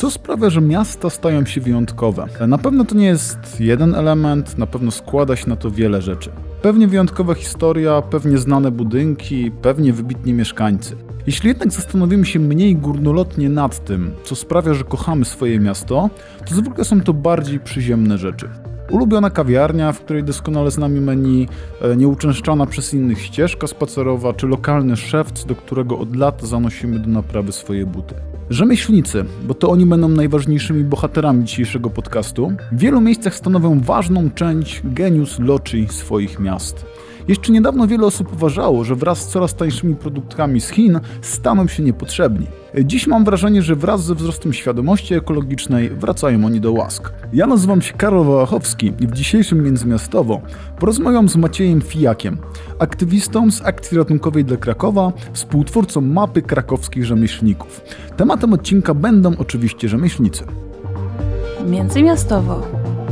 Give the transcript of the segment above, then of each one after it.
Co sprawia, że miasta stają się wyjątkowe? Na pewno to nie jest jeden element, na pewno składa się na to wiele rzeczy. Pewnie wyjątkowa historia, pewnie znane budynki, pewnie wybitni mieszkańcy. Jeśli jednak zastanowimy się mniej górnolotnie nad tym, co sprawia, że kochamy swoje miasto, to zwykle są to bardziej przyziemne rzeczy. Ulubiona kawiarnia, w której doskonale znamy menu, e, nieuczęszczana przez innych ścieżka spacerowa, czy lokalny szewc, do którego od lat zanosimy do naprawy swoje buty. Rzemieślnicy, bo to oni będą najważniejszymi bohaterami dzisiejszego podcastu, w wielu miejscach stanowią ważną część genius loci swoich miast. Jeszcze niedawno wiele osób uważało, że wraz z coraz tańszymi produktami z Chin staną się niepotrzebni. Dziś mam wrażenie, że wraz ze wzrostem świadomości ekologicznej wracają oni do łask. Ja nazywam się Karol Wałachowski i w dzisiejszym Międzymiastowo porozmawiam z Maciejem Fijakiem, aktywistą z Akcji Ratunkowej dla Krakowa, współtwórcą mapy krakowskich rzemieślników. Tematem odcinka będą oczywiście rzemieślnicy. Międzymiastowo.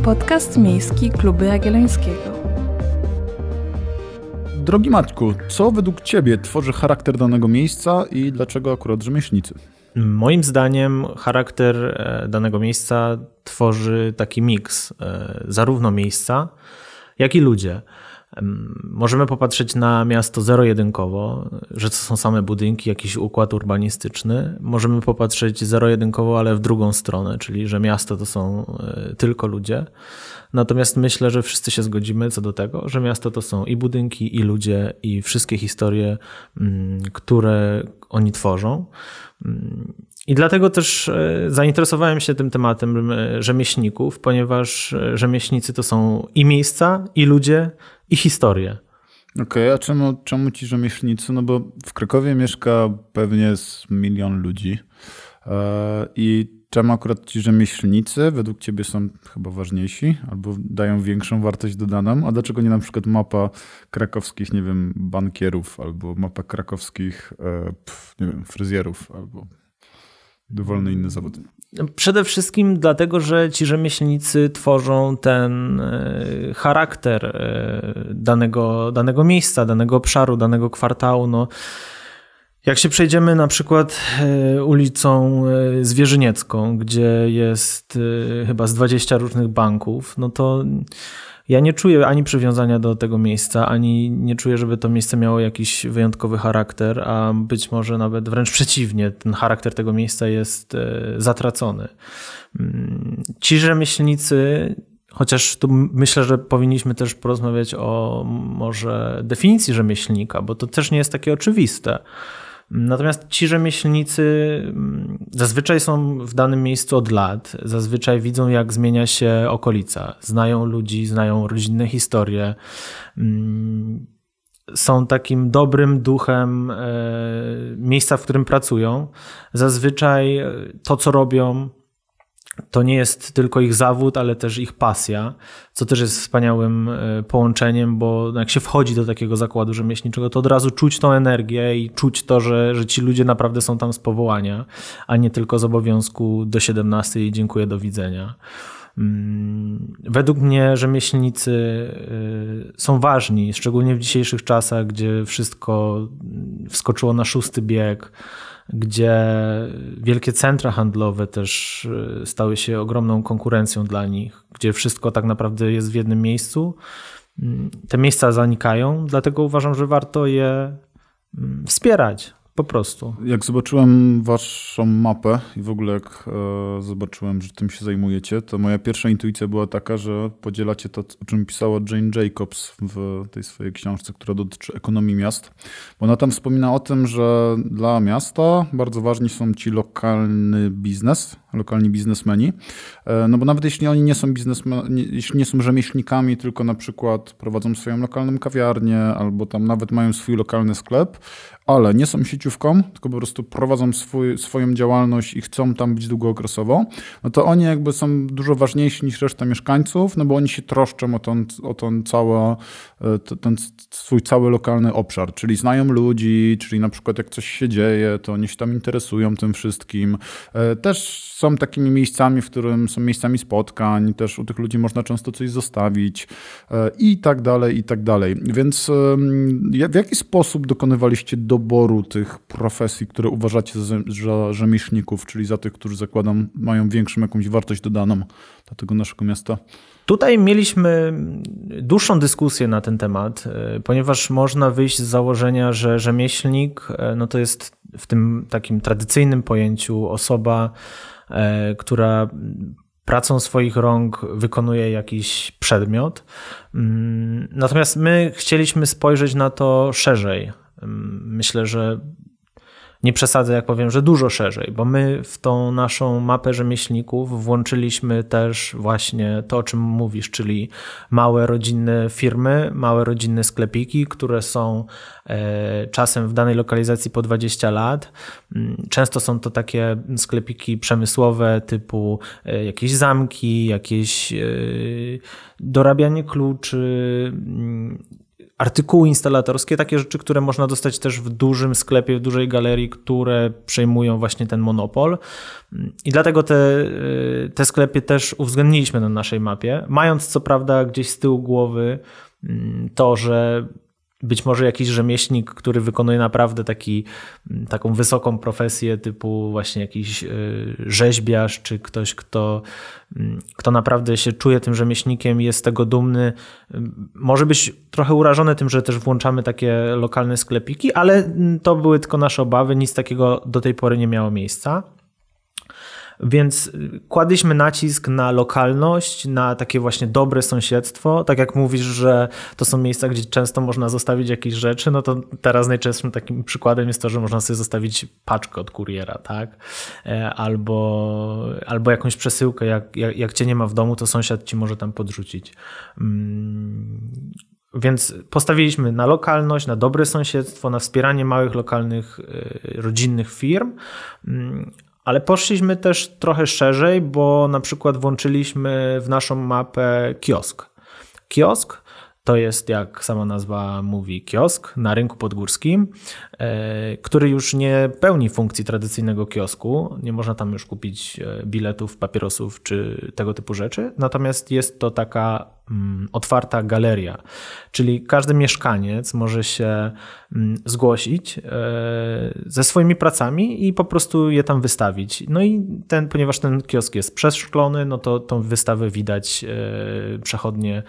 Podcast miejski Kluby Jagiellońskiego. Drogi Maćku, co według Ciebie tworzy charakter danego miejsca i dlaczego akurat rzemieślnicy? Moim zdaniem charakter e, danego miejsca tworzy taki miks e, zarówno miejsca, jak i ludzie. Możemy popatrzeć na miasto zero-jedynkowo, że to są same budynki, jakiś układ urbanistyczny. Możemy popatrzeć zero-jedynkowo, ale w drugą stronę, czyli że miasto to są e, tylko ludzie. Natomiast myślę, że wszyscy się zgodzimy co do tego, że miasto to są i budynki, i ludzie, i wszystkie historie, mm, które oni tworzą. Mm, I dlatego też e, zainteresowałem się tym tematem e, rzemieślników, ponieważ rzemieślnicy to są i miejsca, i ludzie, i historię. Okej, okay, a czemu, czemu ci rzemieślnicy? No bo w Krakowie mieszka pewnie z milion ludzi e, i czemu akurat ci rzemieślnicy według ciebie są chyba ważniejsi albo dają większą wartość dodaną, a dlaczego nie na przykład mapa krakowskich, nie wiem, bankierów albo mapa krakowskich, e, pf, nie wiem, fryzjerów albo dowolny inny zawód? Przede wszystkim dlatego, że ci rzemieślnicy tworzą ten e, charakter e, danego, danego miejsca, danego obszaru, danego kwartału. No, jak się przejdziemy na przykład e, ulicą Zwierzyniecką, gdzie jest chyba z 20 różnych banków, no to ja nie czuję ani przywiązania do tego miejsca, ani nie czuję, żeby to miejsce miało jakiś wyjątkowy charakter, a być może nawet wręcz przeciwnie, ten charakter tego miejsca jest e, zatracony. Mm, ci rzemieślnicy Chociaż tu myślę, że powinniśmy też porozmawiać o może definicji rzemieślnika, bo to też nie jest takie oczywiste. Natomiast ci rzemieślnicy mm, zazwyczaj są w danym miejscu od lat, zazwyczaj widzą, jak zmienia się okolica, znają ludzi, znają rodzinne historie. Mm, są takim dobrym duchem e, miejsca, w którym pracują. Zazwyczaj to, co robią, to nie jest tylko ich zawód, ale też ich pasja, co też jest wspaniałym e, połączeniem, bo jak się wchodzi do takiego zakładu rzemieślniczego, to od razu czuć tą energię i czuć to, że, że ci ludzie naprawdę są tam z powołania, a nie tylko z obowiązku do 17 i dziękuję, do widzenia. Mm, według mnie rzemieślnicy e, są ważni, szczególnie w dzisiejszych czasach, gdzie wszystko wskoczyło na szósty bieg gdzie wielkie centra handlowe też y, stały się ogromną konkurencją dla nich, gdzie wszystko tak naprawdę jest w jednym miejscu. Mm, te miejsca zanikają, dlatego uważam, że warto je mm, wspierać, po prostu. Jak zobaczyłem waszą mapę i w ogóle jak e, zobaczyłem, że tym się zajmujecie, to moja pierwsza intuicja była taka, że podzielacie to, o czym pisała Jane Jacobs w tej swojej książce, która dotyczy ekonomii miast. Bo ona tam wspomina o tym, że dla miasta bardzo ważni są ci lokalny biznes, lokalni biznesmeni. E, no bo nawet jeśli oni nie są biznesmeni, jeśli nie są rzemieślnikami, tylko na przykład prowadzą swoją lokalną kawiarnię albo tam nawet mają swój lokalny sklep, ale nie są sieciówką, tylko po prostu prowadzą swój, swoją działalność i chcą tam być długookresowo, no to oni jakby są dużo ważniejsi niż reszta mieszkańców, no bo oni się troszczą o tą, o tą całą ten swój cały lokalny obszar, czyli znają ludzi, czyli na przykład jak coś się dzieje, to oni się tam interesują tym wszystkim. Też są takimi miejscami, w którym są miejscami spotkań, też u tych ludzi można często coś zostawić i tak dalej, i tak dalej. Więc w jaki sposób dokonywaliście doboru tych profesji, które uważacie za, rzemieślników, czyli za tych, którzy zakładam mają większą jakąś wartość dodaną dla tego naszego miasta? Tutaj mieliśmy dłuższą dyskusję na ten temat, e, ponieważ można wyjść z założenia, że rzemieślnik e, no to jest w tym takim tradycyjnym pojęciu osoba, e, która pracą swoich rąk wykonuje jakiś przedmiot. Mm, natomiast my chcieliśmy spojrzeć na to szerzej. Mm, myślę, że nie przesadzę, jak powiem, że dużo szerzej, bo my w tą naszą mapę rzemieślników włączyliśmy też właśnie to, o czym mówisz, czyli małe rodzinne firmy, małe rodzinne sklepiki, które są e, czasem w danej lokalizacji po 20 lat. Mm, często są to takie sklepiki przemysłowe typu e, jakieś zamki, jakieś e, dorabianie kluczy, mm, artykuły instalatorskie, takie rzeczy, które można dostać też w dużym sklepie, w dużej galerii, które przejmują właśnie ten monopol. I dlatego te, y, te sklepy też uwzględniliśmy na naszej mapie, mając co prawda gdzieś z tyłu głowy mm, to, że być może jakiś rzemieślnik, który wykonuje naprawdę taki, mm, taką wysoką profesję, typu właśnie jakiś y, rzeźbiarz, czy ktoś, kto, mm, kto naprawdę się czuje tym rzemieślnikiem, jest z tego dumny, może być trochę urażony tym, że też włączamy takie lokalne sklepiki, ale mm, to były tylko nasze obawy, nic takiego do tej pory nie miało miejsca. Więc kładliśmy nacisk na lokalność, na takie właśnie dobre sąsiedztwo. Tak jak mówisz, że to są miejsca, gdzie często można zostawić jakieś rzeczy, no to teraz najczęstszym takim przykładem jest to, że można sobie zostawić paczkę od kuriera, tak? E, albo, albo jakąś przesyłkę. Jak, jak, jak cię nie ma w domu, to sąsiad ci może tam podrzucić. Mm, więc postawiliśmy na lokalność, na dobre sąsiedztwo, na wspieranie małych, lokalnych, y, rodzinnych firm, mm, ale poszliśmy też trochę szerzej, bo na przykład włączyliśmy w naszą mapę kiosk. Kiosk to jest, jak sama nazwa mówi, kiosk na rynku podgórskim, e, który już nie pełni funkcji tradycyjnego kiosku. Nie można tam już kupić e, biletów, papierosów czy tego typu rzeczy. Natomiast jest to taka otwarta galeria, czyli każdy mieszkaniec może się mm, zgłosić e, ze swoimi pracami i po prostu je tam wystawić. No i ten, ponieważ ten kiosk jest przeszklony, no to tą wystawę widać e, przechodnie,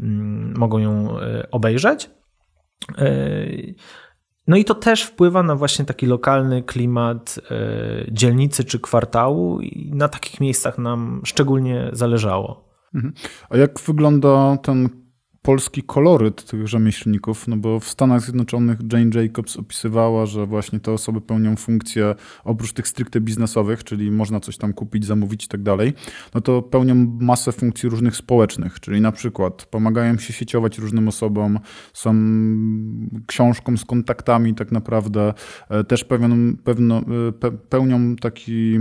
mm, mogą ją e, obejrzeć. No i to też wpływa na właśnie taki lokalny klimat dzielnicy czy kwartału i na takich miejscach nam szczególnie zależało. Mhm. A jak wygląda ten polski koloryt tych rzemieślników, no bo w Stanach Zjednoczonych Jane Jacobs opisywała, że właśnie te osoby pełnią funkcje oprócz tych stricte biznesowych, czyli można coś tam kupić, zamówić i tak dalej, no to pełnią masę funkcji różnych społecznych, czyli na przykład pomagają się sieciować różnym osobom, są książką z kontaktami tak naprawdę, e, też pełnią, pewno, e, pe, pełnią taki,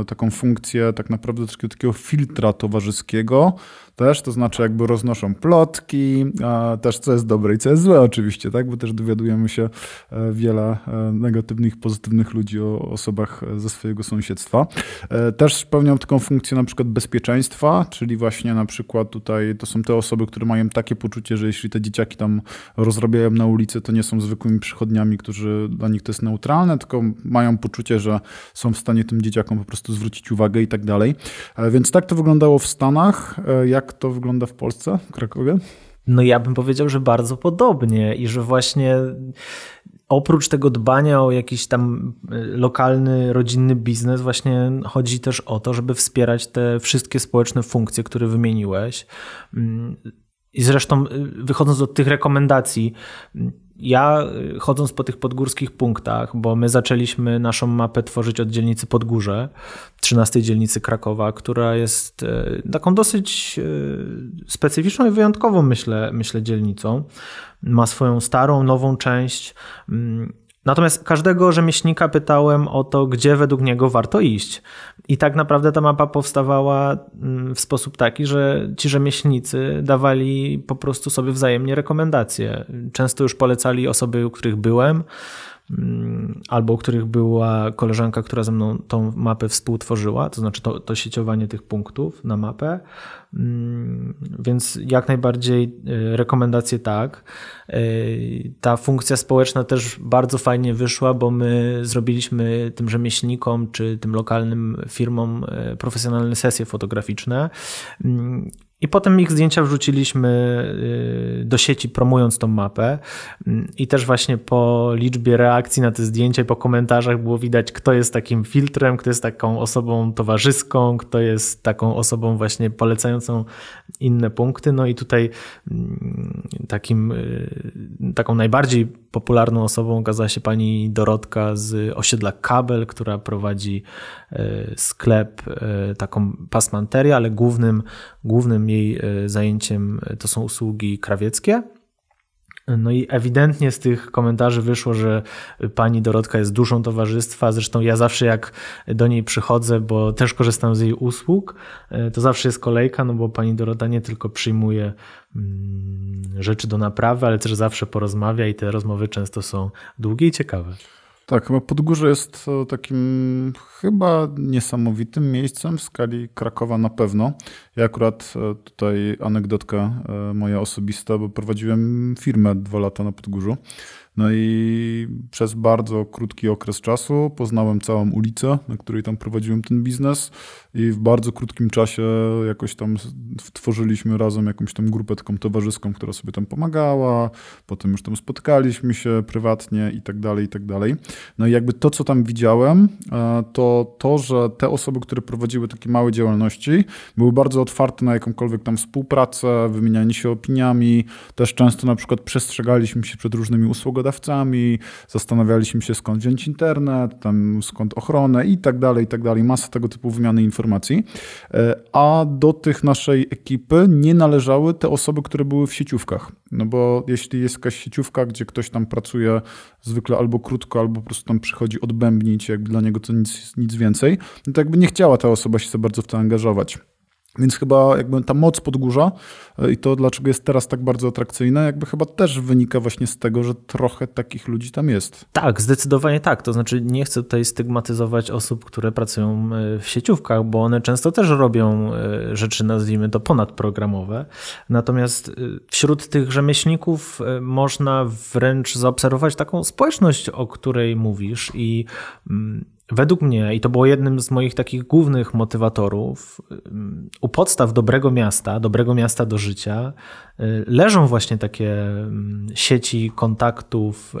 e, taką funkcję tak naprawdę takiego, takiego filtra towarzyskiego, też, to znaczy jakby roznoszą plotki, a też co jest dobre i co jest złe oczywiście, tak, bo też dowiadujemy się e, wiele e, negatywnych, pozytywnych ludzi o osobach ze swojego sąsiedztwa. E, też spełnią taką funkcję na przykład bezpieczeństwa, czyli właśnie na przykład tutaj to są te osoby, które mają takie poczucie, że jeśli te dzieciaki tam rozrabiają na ulicy, to nie są zwykłymi przychodniami, którzy dla nich to jest neutralne, tylko mają poczucie, że są w stanie tym dzieciakom po prostu zwrócić uwagę i tak dalej. Więc tak to wyglądało w Stanach. Jak to wygląda w Polsce, w Krakowie? No ja bym powiedział, że bardzo podobnie i że właśnie oprócz tego dbania o jakiś tam y, lokalny, rodzinny biznes, właśnie chodzi też o to, żeby wspierać te wszystkie społeczne funkcje, które wymieniłeś. Mm, I zresztą y, wychodząc od tych rekomendacji, ja y, chodząc po tych podgórskich punktach, bo my zaczęliśmy naszą mapę tworzyć od dzielnicy Podgórze, 13 dzielnicy Krakowa, która jest y, taką dosyć y, specyficzną i wyjątkową, myślę, myślę dzielnicą. Ma swoją starą, nową część. Natomiast każdego rzemieślnika pytałem o to, gdzie według niego warto iść. I tak naprawdę ta mapa powstawała mm, w sposób taki, że ci rzemieślnicy dawali po prostu sobie wzajemnie rekomendacje. Często już polecali osoby, u których byłem, albo u których była koleżanka, która ze mną tą mapę współtworzyła, to znaczy to, to sieciowanie tych punktów na mapę. Mm, więc jak najbardziej y, rekomendacje tak. Y, ta funkcja społeczna też bardzo fajnie wyszła, bo my zrobiliśmy tym rzemieślnikom czy tym lokalnym firmom y, profesjonalne sesje fotograficzne mm, i potem ich zdjęcia wrzuciliśmy y, do sieci, promując tą mapę. I też właśnie po liczbie reakcji na te zdjęcia i po komentarzach było widać, kto jest takim filtrem, kto jest taką osobą towarzyską, kto jest taką osobą właśnie polecającą inne punkty. No i tutaj mm, takim, y, taką najbardziej popularną osobą okazała się pani Dorotka z osiedla Kabel, która prowadzi y, sklep, taką pasmanterię, ale głównym, głównym jej e, zajęciem to są usługi krawieckie. No i ewidentnie z tych komentarzy wyszło, że pani Dorotka jest duszą towarzystwa. Zresztą ja zawsze jak do niej przychodzę, bo też korzystam z jej usług, e, to zawsze jest kolejka, no bo pani Dorota nie tylko przyjmuje mm, rzeczy do naprawy, ale też zawsze porozmawia i te rozmowy często są długie i ciekawe. Tak, chyba Podgórze jest e, takim chyba niesamowitym miejscem w skali Krakowa na pewno. Ja akurat e, tutaj anegdotka e, moja osobista, bo prowadziłem firmę dwa lata na Podgórzu. No i przez bardzo krótki okres czasu poznałem całą ulicę, na której tam prowadziłem ten biznes i w bardzo krótkim czasie jakoś tam tworzyliśmy razem jakąś tam grupę taką towarzyską, która sobie tam pomagała, potem już tam spotkaliśmy się prywatnie i tak dalej, i tak dalej. No i jakby to, co tam widziałem, e, to to, że te osoby, które prowadziły takie małe działalności, były bardzo otwarte na jakąkolwiek tam współpracę, wymienianie się opiniami, też często na przykład przestrzegaliśmy się przed różnymi usługodawcami, zastanawialiśmy się skąd wziąć internet, tam skąd ochronę i tak dalej, i tak dalej. Masa tego typu wymiany informacji e, a do tych naszej ekipy nie należały te osoby, które były w sieciówkach. No bo jeśli jest jakaś sieciówka, gdzie ktoś tam pracuje zwykle albo krótko, albo po prostu tam przychodzi odbębnić, jakby dla niego to nic, nic więcej, no to jakby nie chciała ta osoba się za bardzo w to angażować. Więc chyba jakby ta moc Podgórza e, i to, dlaczego jest teraz tak bardzo atrakcyjne, jakby chyba też wynika właśnie z tego, że trochę takich ludzi tam jest. Tak, zdecydowanie tak. To znaczy nie chcę tutaj stygmatyzować osób, które pracują e, w sieciówkach, bo one często też robią e, rzeczy, nazwijmy to ponadprogramowe. Natomiast wśród tych rzemieślników można wręcz zaobserwować taką społeczność, o której mówisz i mm, Według mnie, i to było jednym z moich takich głównych motywatorów, u podstaw dobrego miasta, dobrego miasta do życia, y, leżą właśnie takie sieci kontaktów y,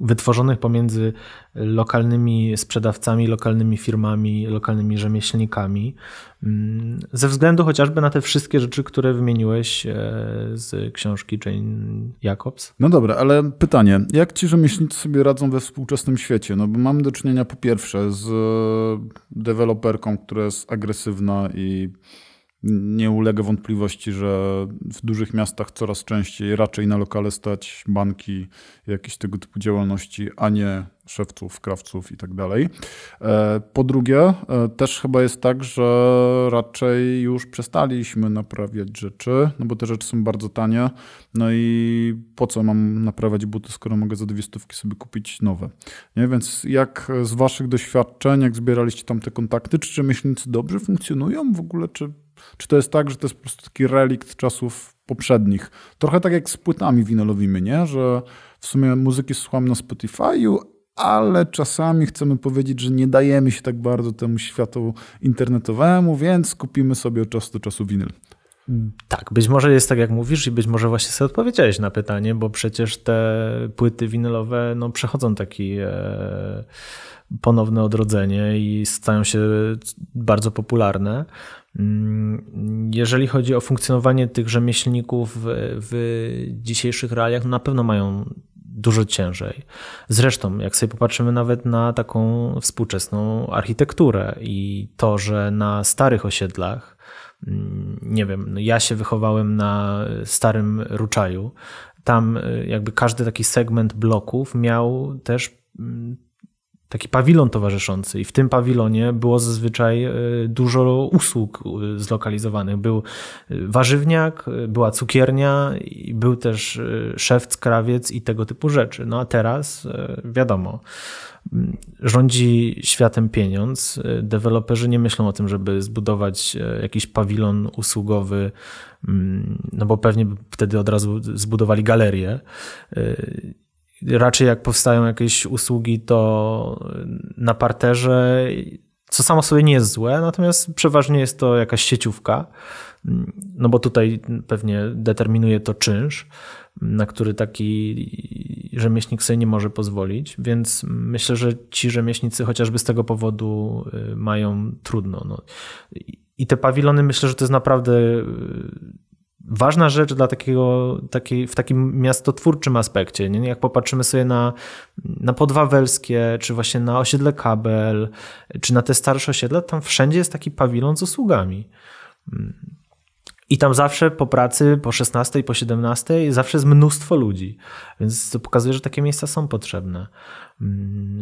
wytworzonych pomiędzy lokalnymi sprzedawcami, lokalnymi firmami, lokalnymi rzemieślnikami, mm, ze względu chociażby na te wszystkie rzeczy, które wymieniłeś e, z książki Jane Jacobs. No dobra, ale pytanie, jak ci rzemieślnicy sobie radzą we współczesnym świecie? No bo mamy do czynienia po pierwsze z deweloperką, która jest agresywna i nie ulega wątpliwości, że w dużych miastach coraz częściej raczej na lokale stać banki, jakieś tego typu działalności, a nie szewców, krawców i tak dalej. E, po drugie, e, też chyba jest tak, że raczej już przestaliśmy naprawiać rzeczy, no bo te rzeczy są bardzo tanie, no i po co mam naprawiać buty, skoro mogę za dwie stówki sobie kupić nowe. Nie? Więc jak z waszych doświadczeń, jak zbieraliście tam te kontakty, czy rzemieślnicy dobrze funkcjonują w ogóle, czy czy to jest tak, że to jest po prostu taki relikt czasów poprzednich? Trochę tak jak z płytami winylowymi, nie? Że w sumie muzyki słucham na Spotify'u, ale czasami chcemy powiedzieć, że nie dajemy się tak bardzo temu światu internetowemu, więc kupimy sobie od czasu do czasu winyl. Tak, być może jest tak, jak mówisz, i być może właśnie sobie odpowiedziałeś na pytanie, bo przecież te płyty winylowe no, przechodzą taki. E ponowne odrodzenie i stają się bardzo popularne. Mm, jeżeli chodzi o funkcjonowanie tych rzemieślników w, dzisiejszych realiach, no na pewno mają dużo ciężej. Zresztą, jak sobie popatrzymy nawet na taką współczesną architekturę i to, że na starych osiedlach, mm, nie wiem, no ja się wychowałem na starym Ruczaju, tam y, jakby każdy taki segment bloków miał też mm, taki pawilon towarzyszący i w tym pawilonie było zazwyczaj e, dużo usług e, zlokalizowanych. Był e, warzywniak, była cukiernia i był też szewc, krawiec i tego typu rzeczy. No a teraz wiadomo, rządzi światem pieniądz. Deweloperzy nie myślą o tym, żeby zbudować jakiś pawilon usługowy, no bo pewnie wtedy od razu zbudowali galerię raczej jak powstają jakieś usługi, to na parterze, co samo sobie nie jest złe, natomiast przeważnie jest to jakaś sieciówka, no bo tutaj pewnie determinuje to czynsz, na który taki rzemieślnik sobie nie może pozwolić, więc myślę, że ci rzemieślnicy chociażby z tego powodu y, mają trudno. No. I te pawilony myślę, że to jest naprawdę y, ważna rzecz dla takiego, takiej, w takim miastotwórczym aspekcie. Nie? Jak popatrzymy sobie na, na Podwawelskie, czy właśnie na osiedle Kabel, czy na te starsze osiedle, tam wszędzie jest taki pawilon z usługami. I tam zawsze po pracy, po 16, po 17, zawsze jest mnóstwo ludzi. Więc to pokazuje, że takie miejsca są potrzebne.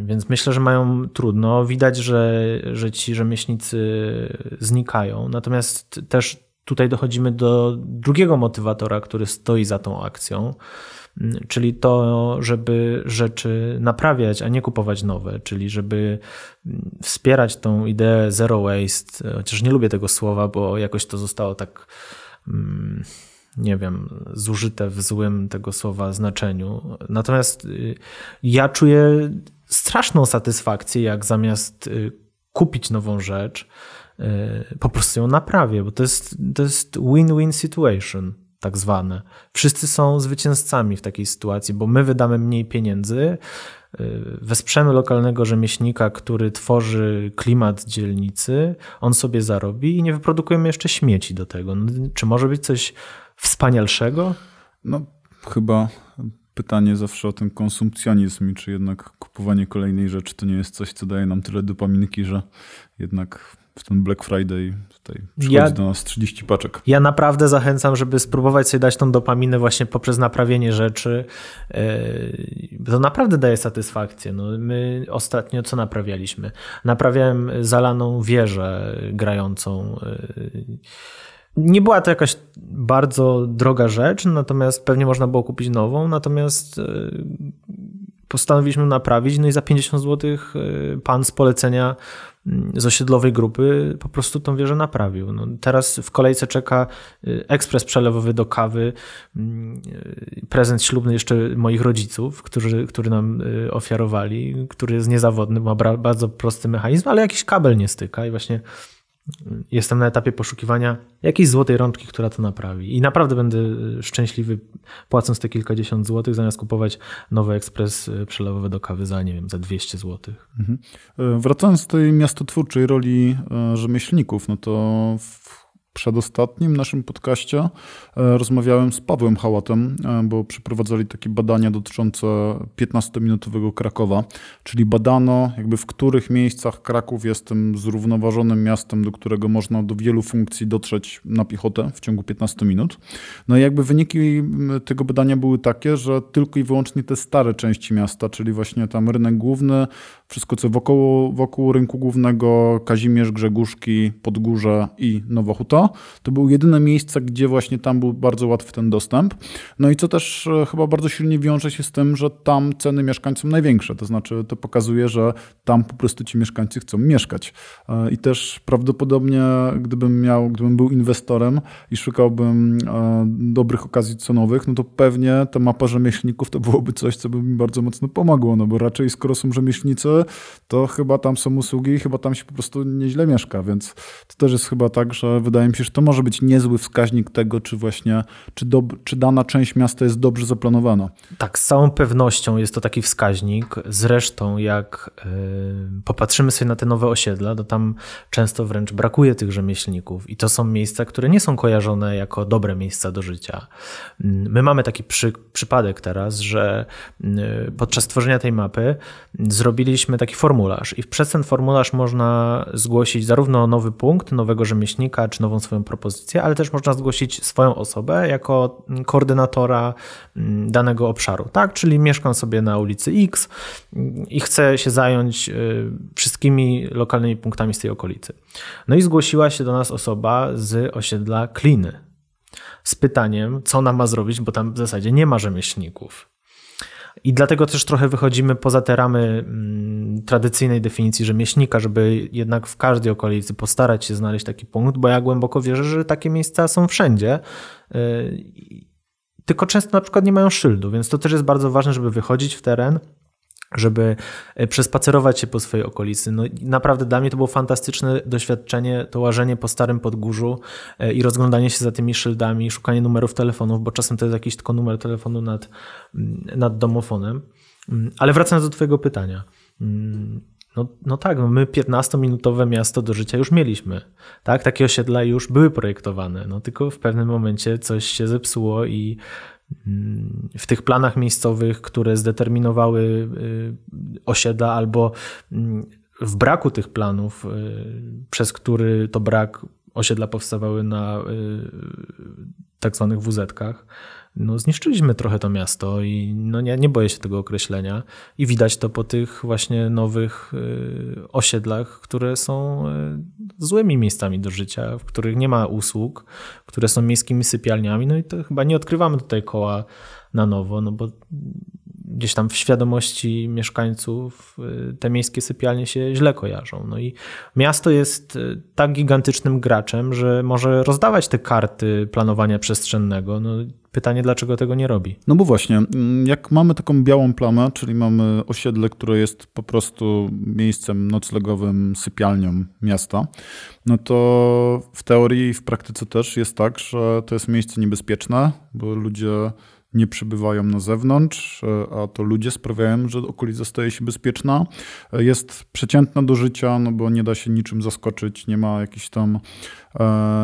Więc myślę, że mają trudno. Widać, że, że ci rzemieślnicy znikają. Natomiast też tutaj dochodzimy do drugiego motywatora, który stoi za tą akcją, mm, czyli to, żeby rzeczy naprawiać, a nie kupować nowe, czyli żeby mm, wspierać tą ideę zero waste, chociaż nie lubię tego słowa, bo jakoś to zostało tak mm, nie wiem, zużyte w złym tego słowa znaczeniu. Natomiast y, ja czuję straszną satysfakcję, jak zamiast y, kupić nową rzecz, po prostu ją naprawię, bo to jest, to jest win-win situation, tak zwane. Wszyscy są zwycięzcami w takiej sytuacji, bo my wydamy mniej pieniędzy, y, wesprzemy lokalnego rzemieślnika, który tworzy klimat dzielnicy, on sobie zarobi i nie wyprodukujemy jeszcze śmieci do tego. No, czy może być coś wspanialszego? No, chyba pytanie zawsze o ten konsumpcjonizm i czy jednak kupowanie kolejnej rzeczy to nie jest coś, co daje nam tyle dopaminki, że jednak w ten Black Friday tutaj przychodzi ja, do nas 30 paczek. Ja naprawdę zachęcam, żeby spróbować sobie dać tą dopaminę właśnie poprzez naprawienie rzeczy. E, to naprawdę daje satysfakcję. No, my ostatnio co naprawialiśmy? Naprawiałem zalaną wieżę grającą. E, nie była to jakaś bardzo droga rzecz, natomiast pewnie można było kupić nową, natomiast e, postanowiliśmy naprawić, no i za 50 zł pan z polecenia Mm, z osiedlowej grupy po prostu tą wieżę naprawił. No, teraz w kolejce czeka y, ekspres przelewowy do kawy, mm, y, prezent ślubny jeszcze moich rodziców, którzy, który nam y, ofiarowali, który jest niezawodny, ma bardzo prosty mechanizm, ale jakiś kabel nie styka i właśnie jestem na etapie poszukiwania jakiejś złotej rączki, która to naprawi. I naprawdę będę szczęśliwy płacąc te kilkadziesiąt złotych, zamiast kupować nowy ekspres przelewowy do kawy za, nie wiem, za 200 złotych. Mhm. E, wracając do tej miastotwórczej roli e, rzemieślników, no to w przedostatnim naszym podcaście e, rozmawiałem z Pawłem Hałatem, e, bo przeprowadzali takie badania dotyczące 15-minutowego Krakowa, czyli badano jakby w których miejscach Kraków jest tym zrównoważonym miastem, do którego można do wielu funkcji dotrzeć na piechotę w ciągu 15 minut. No i jakby wyniki tego badania były takie, że tylko i wyłącznie te stare części miasta, czyli właśnie tam rynek główny, wszystko co wokół, wokół rynku głównego, Kazimierz, Grzegórzki, Podgórze i To były jedyne miejsca, gdzie właśnie tam był bardzo łatwy ten dostęp. No i co też e, chyba bardzo silnie wiąże się z tym, że tam ceny mieszkańcom największe, to znaczy to pokazuje, że tam po prostu ci mieszkańcy chcą mieszkać. E, I też prawdopodobnie, gdybym miał, gdybym był inwestorem i szukałbym e, dobrych okazji cenowych, no to pewnie ta mapa rzemieślników to byłoby coś, co by mi bardzo mocno pomogło, no bo raczej skoro są rzemieślnicy, to chyba tam są usługi i chyba tam się po prostu nieźle mieszka, więc to też jest chyba tak, że wydaje mi się, że to może być niezły wskaźnik tego, czy właśnie, czy, do, czy dana część miasta jest dobrze zaplanowana. Tak, z całą pewnością jest to taki wskaźnik. Zresztą jak yy, popatrzymy sobie na te nowe osiedla, to tam często wręcz brakuje tych rzemieślników i to są miejsca, które nie są kojarzone jako dobre miejsca do życia. My mamy taki przy, przypadek teraz, że yy, podczas tworzenia tej mapy zrobiliśmy taki formularz i przez ten formularz można zgłosić zarówno nowy punkt, nowego rzemieślnika, czy nową swoją propozycję, ale też można zgłosić swoją osobę jako koordynatora mm, danego obszaru, tak? Czyli mieszkam sobie na ulicy X mm, i chcę się zająć y, wszystkimi lokalnymi punktami z tej okolicy. No i zgłosiła się do nas osoba z osiedla Kliny z pytaniem, co ona ma zrobić, bo tam w zasadzie nie ma rzemieślników. I dlatego też trochę wychodzimy poza te ramy mm, tradycyjnej definicji rzemieślnika, żeby jednak w każdej okolicy postarać się znaleźć taki punkt, bo ja głęboko wierzę, że takie miejsca są wszędzie. Y, tylko często na przykład nie mają szyldu, więc to też jest bardzo ważne, żeby wychodzić w teren, żeby e, przespacerować się po swojej okolicy. No, naprawdę dla mnie to było fantastyczne doświadczenie, to łażenie po starym podgórzu e, i rozglądanie się za tymi szyldami, szukanie numerów telefonów, bo czasem to jest jakiś tylko numer telefonu nad, mm, nad domofonem. Mm, ale wracając do twojego pytania. Mm, no, no tak, no my 15-minutowe miasto do życia już mieliśmy. Tak, takie osiedla już były projektowane, no tylko w pewnym momencie coś się zepsuło i w tych planach miejscowych, które zdeterminowały y, osiedla, albo mm, w braku tych planów, y, przez który to brak osiedla powstawały na y, tak zwanych WZ-kach, no zniszczyliśmy trochę to miasto i no nie, nie boję się tego określenia. I widać to po tych właśnie nowych y, osiedlach, które są y, złymi miejscami do życia, w których nie ma usług, które są miejskimi sypialniami, no i to chyba nie odkrywamy tutaj koła na nowo, no bo gdzieś tam w świadomości mieszkańców y, te miejskie sypialnie się źle kojarzą. No i miasto jest y, tak gigantycznym graczem, że może rozdawać te karty planowania przestrzennego. No, pytanie, dlaczego tego nie robi? No bo właśnie, mm, jak mamy taką białą plamę, czyli mamy osiedle, które jest po prostu miejscem noclegowym, sypialnią miasta, no to w teorii i w praktyce też jest tak, że to jest miejsce niebezpieczne, bo ludzie nie przybywają na zewnątrz, e, a to ludzie sprawiają, że okolica staje się bezpieczna. E, jest przeciętna do życia, no bo nie da się niczym zaskoczyć, nie ma jakichś tam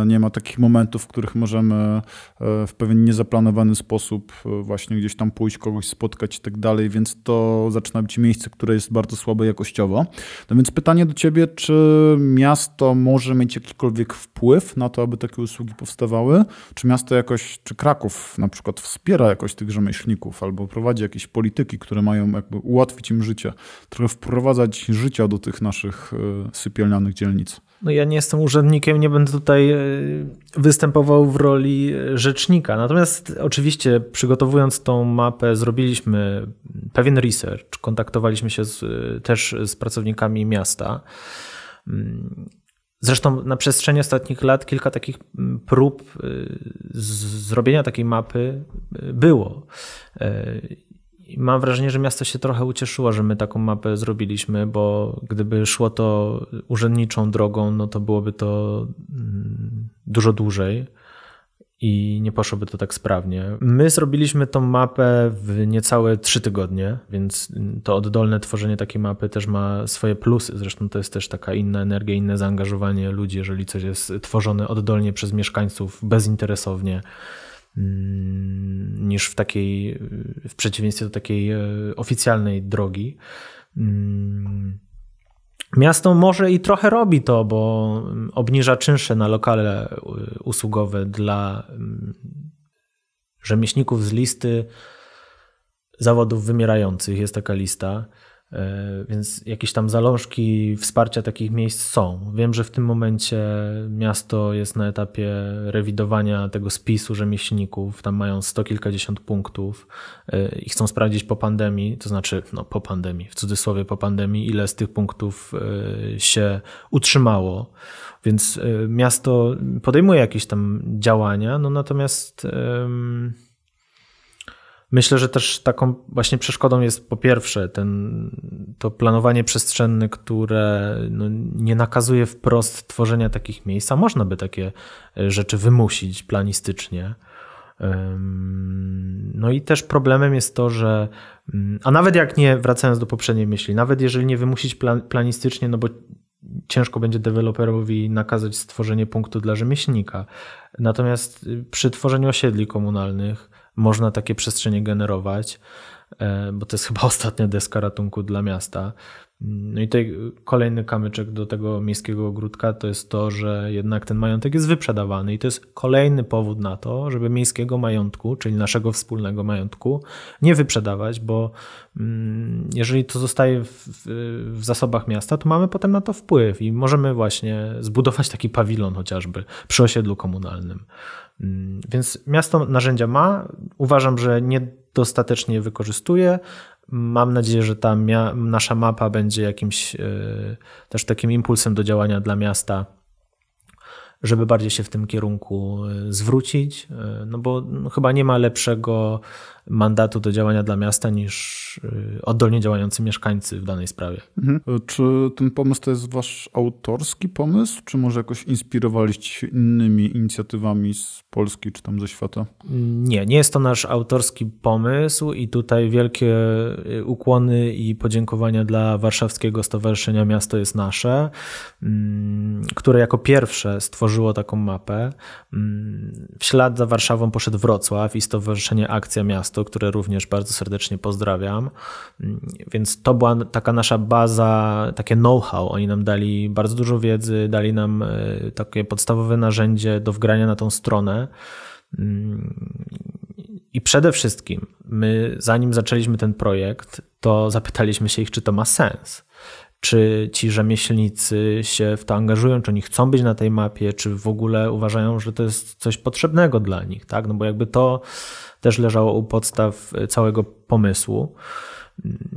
nie ma takich momentów, w których możemy e, w pewien niezaplanowany sposób e, właśnie gdzieś tam pójść, kogoś spotkać i tak dalej, więc to zaczyna być miejsce, które jest bardzo słabe jakościowo. No więc pytanie do ciebie, czy miasto może mieć jakikolwiek wpływ na to, aby takie usługi powstawały? Czy miasto jakoś, czy Kraków na przykład wspiera jakoś tych rzemieślników albo prowadzi jakieś polityki, które mają jakby ułatwić im życie, trochę wprowadzać życia do tych naszych sypialnianych dzielnic? No ja nie jestem urzędnikiem, nie będę tutaj e, występował w roli rzecznika. Natomiast oczywiście przygotowując tą mapę zrobiliśmy pewien research, kontaktowaliśmy się z, też z pracownikami miasta. Mm, zresztą na przestrzeni ostatnich lat kilka takich mm, prób e, zrobienia takiej mapy e, było. Mam wrażenie, że miasto się trochę ucieszyło, że my taką mapę zrobiliśmy, bo gdyby szło to urzędniczą drogą, no to byłoby to mm, dużo dłużej i nie poszłoby to tak sprawnie. My zrobiliśmy tą mapę w niecałe trzy tygodnie, więc to oddolne tworzenie takiej mapy też ma swoje plusy. Zresztą to jest też taka inna energia, inne zaangażowanie ludzi, jeżeli coś jest tworzone oddolnie przez mieszkańców bezinteresownie Mm, niż w takiej, w przeciwieństwie do takiej e, oficjalnej drogi. Mm, miasto może i trochę robi to, bo obniża czynsze na lokale e, usługowe dla mm, rzemieślników z listy zawodów wymierających. Jest taka lista. E, więc jakieś tam zalążki wsparcia takich miejsc są. Wiem, że w tym momencie miasto jest na etapie rewidowania tego spisu rzemieślników. Tam mają sto kilkadziesiąt punktów e, i chcą sprawdzić po pandemii, to znaczy no, po pandemii, w cudzysłowie po pandemii, ile z tych punktów e, się utrzymało. Więc miasto podejmuje jakieś tam działania, no natomiast. Um, Myślę, że też taką właśnie przeszkodą jest po pierwsze ten, to planowanie przestrzenne, które no, nie nakazuje wprost tworzenia takich miejsc, a można by takie e, rzeczy wymusić planistycznie. No i też problemem jest to, że, mm, a nawet jak nie, wracając do poprzedniej myśli, nawet jeżeli nie wymusić plan, planistycznie, no bo ciężko będzie deweloperowi nakazać stworzenie punktu dla rzemieślnika. Natomiast y, przy tworzeniu osiedli komunalnych, można takie przestrzenie generować, e, bo to jest chyba ostatnia deska ratunku dla miasta. No i tutaj kolejny kamyczek do tego miejskiego ogródka to jest to, że jednak ten majątek jest wyprzedawany i to jest kolejny powód na to, żeby miejskiego majątku, czyli naszego wspólnego majątku, nie wyprzedawać, bo mm, jeżeli to zostaje w, w zasobach miasta, to mamy potem na to wpływ i możemy właśnie zbudować taki pawilon chociażby przy osiedlu komunalnym. Mm, więc miasto narzędzia ma. Uważam, że niedostatecznie je wykorzystuje. Mam nadzieję, że ta nasza mapa będzie jakimś e, też takim impulsem do działania dla miasta, żeby bardziej się w tym kierunku e, zwrócić, e, no bo no, chyba nie ma lepszego mandatu do działania dla miasta niż y, oddolnie działający mieszkańcy w danej sprawie. Mhm. Czy ten pomysł to jest wasz autorski pomysł, czy może jakoś inspirowaliście się innymi inicjatywami z Polski czy tam ze świata? Nie, nie jest to nasz autorski pomysł i tutaj wielkie y, ukłony i podziękowania dla Warszawskiego Stowarzyszenia Miasto jest Nasze, mm, które jako pierwsze stworzyło taką mapę. Mm, w ślad za Warszawą poszedł Wrocław i Stowarzyszenie Akcja Miasto, miasto, które również bardzo serdecznie pozdrawiam. Więc to była taka nasza baza, takie know-how. Oni nam dali bardzo dużo wiedzy, dali nam e, takie podstawowe narzędzie do wgrania na tą stronę. Mm, I przede wszystkim, my zanim zaczęliśmy ten projekt, to zapytaliśmy się ich, czy to ma sens czy ci rzemieślnicy się w to angażują, czy oni chcą być na tej mapie, czy w ogóle uważają, że to jest coś potrzebnego dla nich, tak? No bo jakby to też leżało u podstaw całego pomysłu.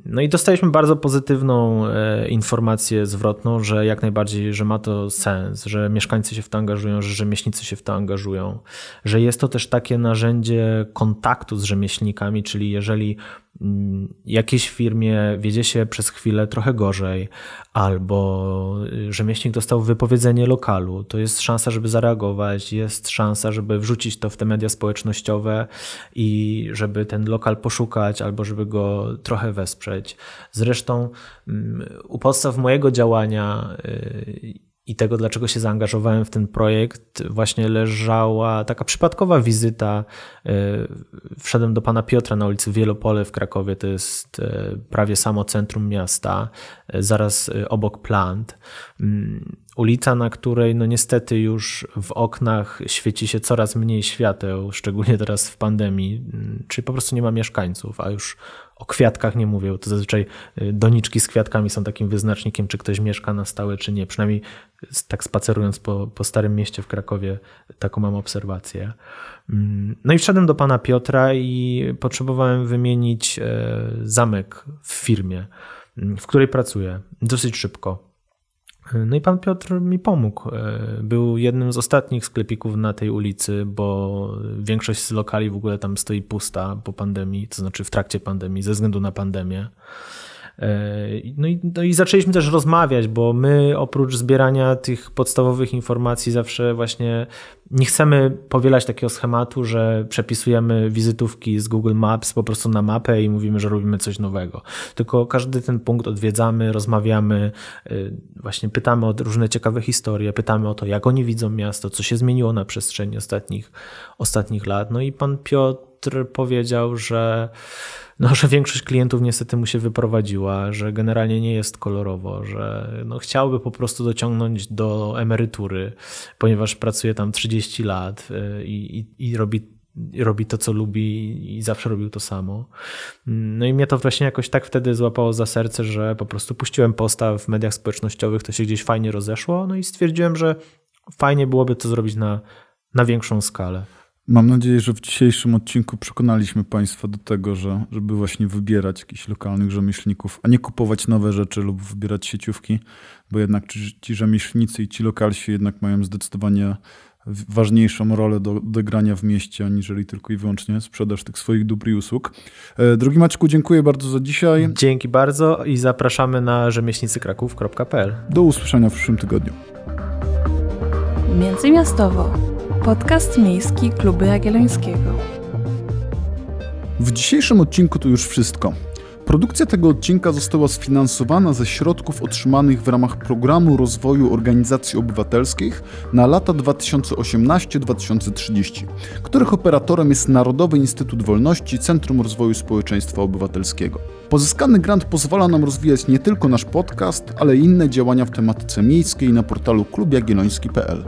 No i dostaliśmy bardzo pozytywną e, informację zwrotną, że jak najbardziej, że ma to sens, że mieszkańcy się w to angażują, że rzemieślnicy się w to angażują, że jest to też takie narzędzie kontaktu z rzemieślnikami, czyli jeżeli jakiejś firmie wiedzie się przez chwilę trochę gorzej, albo y, rzemieślnik dostał wypowiedzenie lokalu, to jest szansa, żeby zareagować, jest szansa, żeby wrzucić to w te media społecznościowe i żeby ten lokal poszukać, albo żeby go trochę wesprzeć. Zresztą mm, u podstaw mojego działania y, i tego, dlaczego się zaangażowałem w ten projekt, właśnie leżała taka przypadkowa wizyta. E, wszedłem do pana Piotra na ulicy Wielopole w Krakowie, to jest e, prawie samo centrum miasta, e, zaraz obok plant. Ulica, na której no niestety już w oknach świeci się coraz mniej świateł, szczególnie teraz w pandemii, mm, czyli po prostu nie ma mieszkańców, a już o kwiatkach nie mówię, to zazwyczaj y, doniczki z kwiatkami są takim wyznacznikiem, czy ktoś mieszka na stałe, czy nie. Przynajmniej tak spacerując po, po Starym Mieście w Krakowie, taką mam obserwację. Mm, no i wszedłem do pana Piotra i potrzebowałem wymienić e, zamek w firmie, mm, w której pracuję, dosyć szybko. No i pan Piotr mi pomógł. E, był jednym z ostatnich sklepików na tej ulicy, bo większość z lokali w ogóle tam stoi pusta po pandemii, to znaczy w trakcie pandemii, ze względu na pandemię. E, no i, no i zaczęliśmy też rozmawiać, bo my oprócz zbierania tych podstawowych informacji zawsze właśnie nie chcemy powielać takiego schematu, że przepisujemy wizytówki z Google Maps po prostu na mapę i mówimy, że robimy coś nowego. Tylko każdy ten punkt odwiedzamy, rozmawiamy, y, właśnie pytamy o różne ciekawe historie, pytamy o to, jak oni widzą miasto, co się zmieniło na przestrzeni ostatnich, ostatnich lat. No i pan Piotr powiedział, że no, że większość klientów niestety mu się wyprowadziła, że generalnie nie jest kolorowo, że no, chciałby po prostu dociągnąć do emerytury, ponieważ pracuje tam 30 lat y, i, i, i robi robi to, co lubi i zawsze robił to samo. No i mnie to właśnie jakoś tak wtedy złapało za serce, że po prostu puściłem posta w mediach społecznościowych, to się gdzieś fajnie rozeszło, no i stwierdziłem, że fajnie byłoby to zrobić na, na większą skalę. Mam nadzieję, że w dzisiejszym odcinku przekonaliśmy Państwa do tego, że żeby właśnie wybierać jakichś lokalnych rzemieślników, a nie kupować nowe rzeczy lub wybierać sieciówki, bo jednak ci, ci rzemieślnicy i ci lokalsi jednak mają zdecydowanie ważniejszą rolę do odegrania w mieście, aniżeli tylko i wyłącznie sprzedaż tych swoich dóbr i usług. E, drogi Maćku, dziękuję bardzo za dzisiaj. Dzięki bardzo i zapraszamy na rzemieślnicykraków.pl. Do usłyszenia w przyszłym tygodniu. Międzymiastowo Podcast miejski Kluby Jagiellońskiego. W dzisiejszym odcinku to już wszystko. Produkcja tego odcinka została sfinansowana ze środków otrzymanych w ramach Programu Rozwoju Organizacji Obywatelskich na lata 2018-2030, których operatorem jest Narodowy Instytut Wolności Centrum Rozwoju Społeczeństwa Obywatelskiego. Pozyskany grant pozwala nam rozwijać nie tylko nasz podcast, ale inne działania w tematyce miejskiej na portalu klubjagielloński.pl.